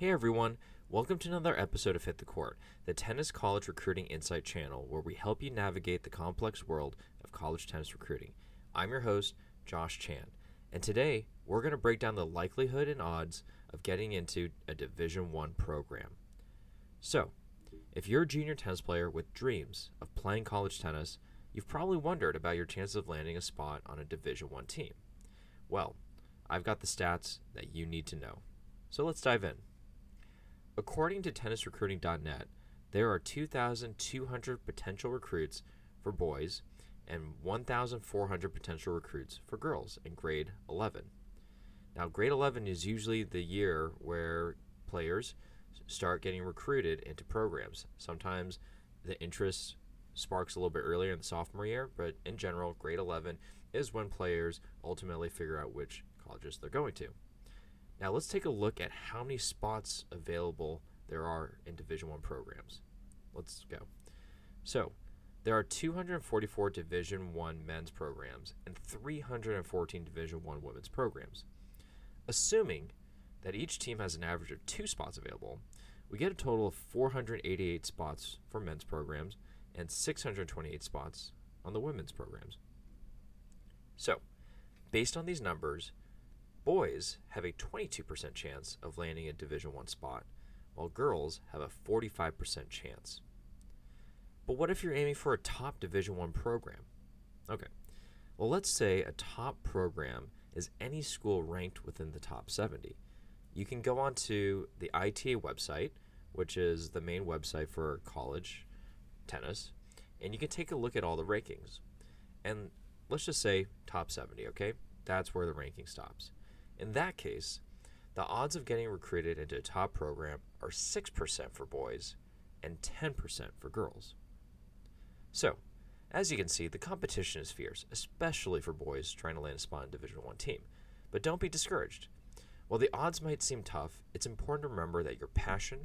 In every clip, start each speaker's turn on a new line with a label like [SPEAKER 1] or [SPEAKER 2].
[SPEAKER 1] Hey everyone, welcome to another episode of Hit the Court, the tennis college recruiting insight channel where we help you navigate the complex world of college tennis recruiting. I'm your host, Josh Chan, and today we're going to break down the likelihood and odds of getting into a Division 1 program. So, if you're a junior tennis player with dreams of playing college tennis, you've probably wondered about your chances of landing a spot on a Division 1 team. Well, I've got the stats that you need to know. So let's dive in. According to tennisrecruiting.net, there are 2,200 potential recruits for boys and 1,400 potential recruits for girls in grade 11. Now, grade 11 is usually the year where players start getting recruited into programs. Sometimes the interest sparks a little bit earlier in the sophomore year, but in general, grade 11 is when players ultimately figure out which colleges they're going to. Now, let's take a look at how many spots available there are in Division 1 programs. Let's go. So, there are 244 Division 1 men's programs and 314 Division 1 women's programs. Assuming that each team has an average of 2 spots available, we get a total of 488 spots for men's programs and 628 spots on the women's programs. So, based on these numbers, boys have a 22% chance of landing a Division 1 spot, while girls have a 45% chance. But what if you're aiming for a top Division 1 program? Okay. Well, let's say a top program is any school ranked within the top 70 you can go onto the ITA website, which is the main website for college tennis, and you can take a look at all the rankings. And let's just say top 70, okay? That's where the ranking stops. In that case, the odds of getting recruited into a top program are 6% for boys and 10% for girls. So, as you can see, the competition is fierce, especially for boys trying to land a spot in Division 1 team. But don't be discouraged. While the odds might seem tough, it's important to remember that your passion,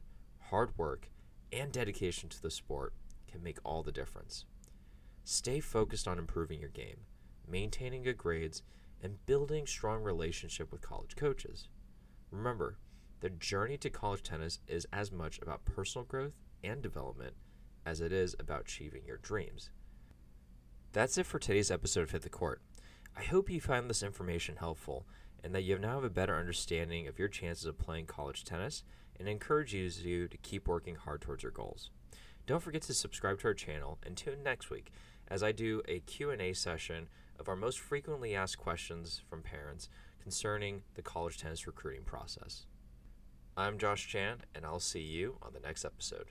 [SPEAKER 1] hard work, and dedication to the sport can make all the difference. Stay focused on improving your game, maintaining good grades, and building strong relationship with college coaches. Remember, the journey to college tennis is as much about personal growth and development as it is about achieving your dreams. That's it for today's episode of Hit the Court. I hope you found this information helpful and that you now have a better understanding of your chances of playing college tennis and encourages you to keep working hard towards your goals. Don't forget to subscribe to our channel and tune next week as I do a Q&A session of our most frequently asked questions from parents concerning the college tennis recruiting process. I'm Josh Chan and I'll see you on the next episode.